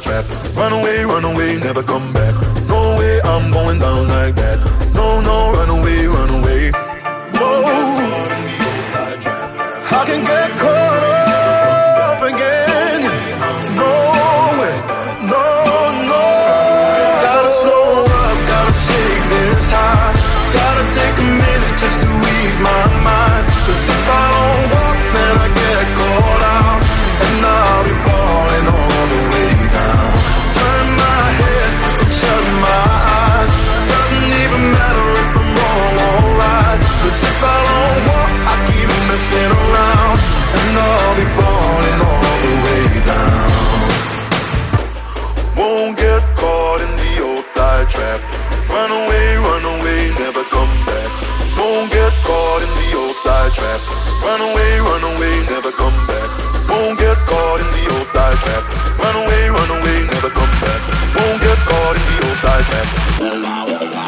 trap. Run away, run away, never come back. No way I'm going down like that. trap. Run away, run away, never come back. Won't get caught in the old side trap. Run away, run away, never come back. Won't get caught in the old side trap.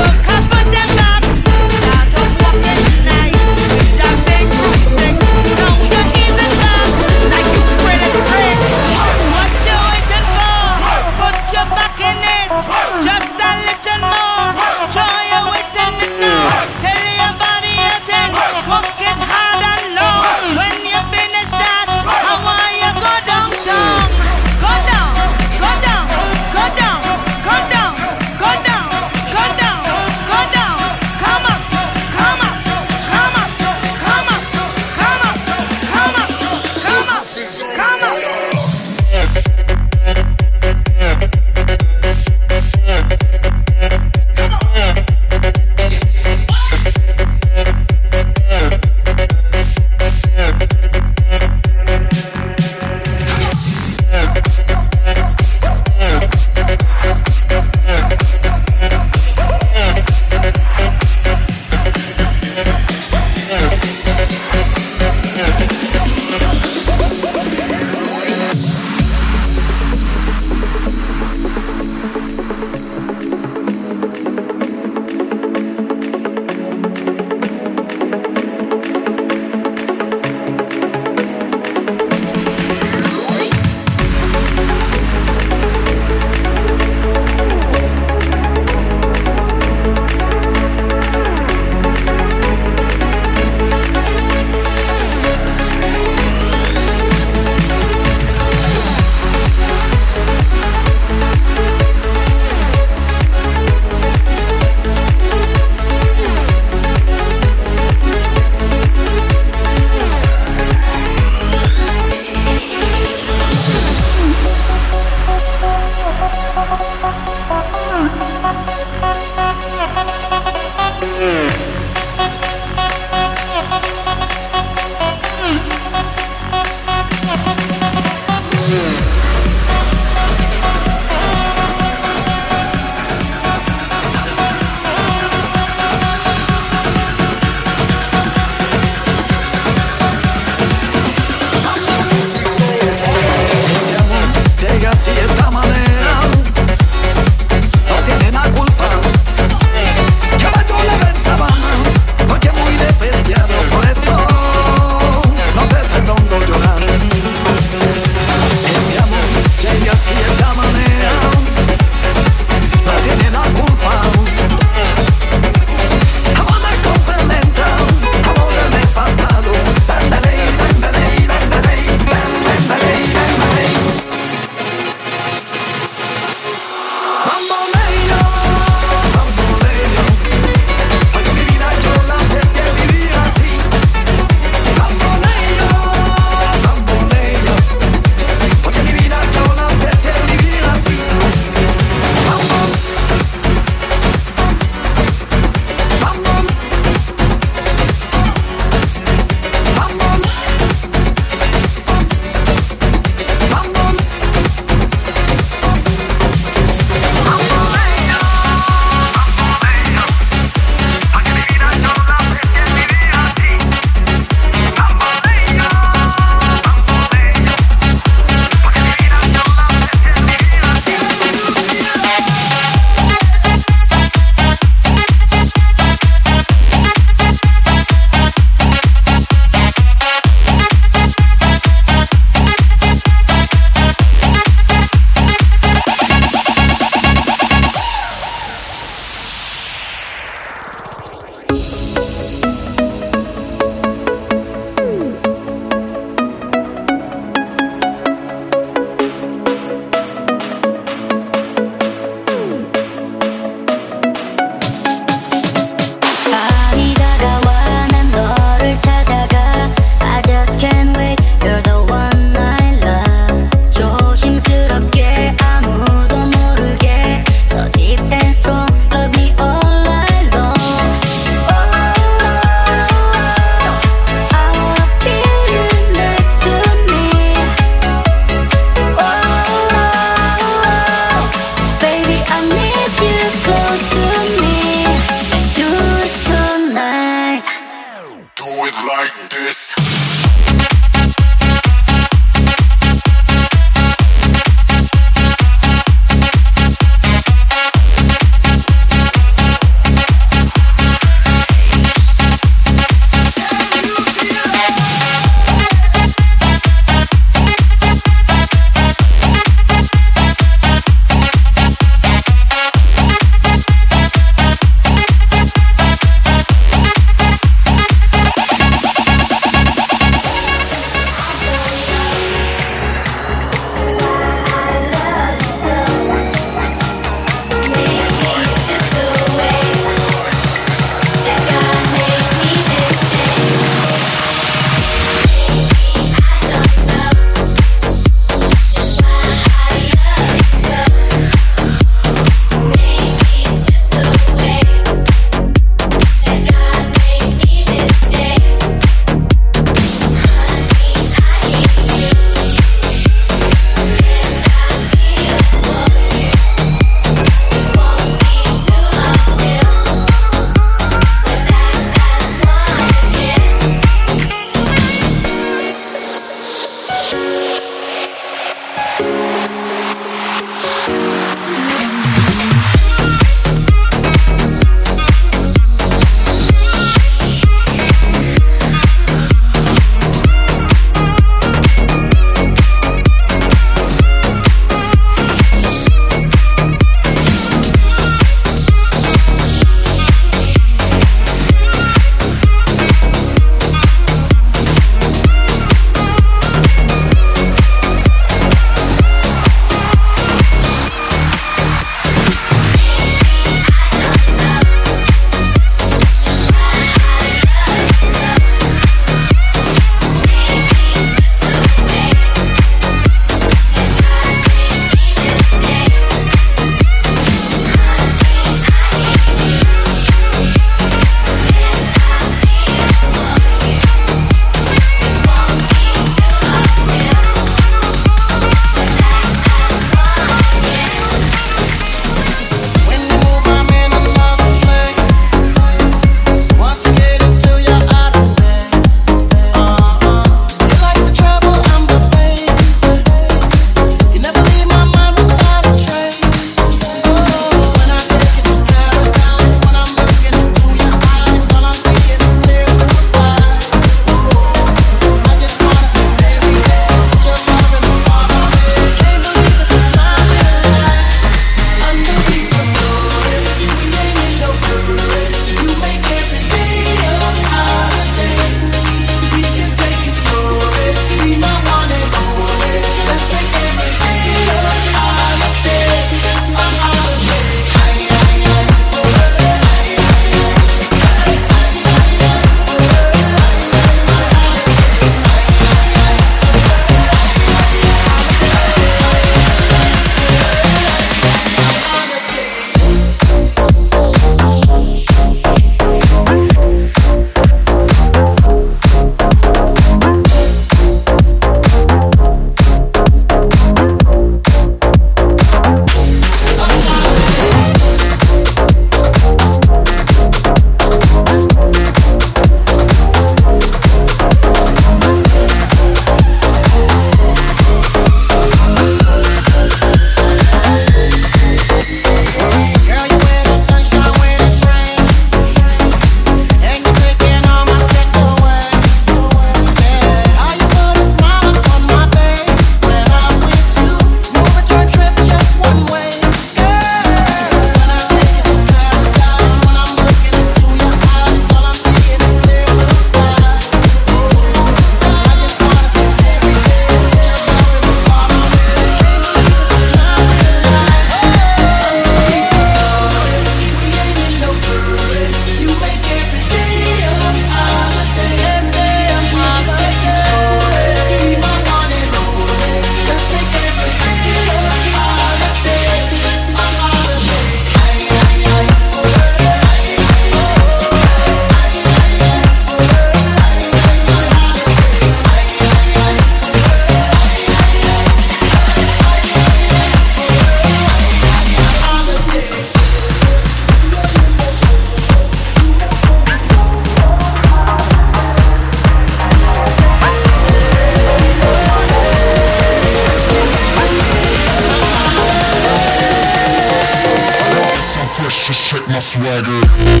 Swagger.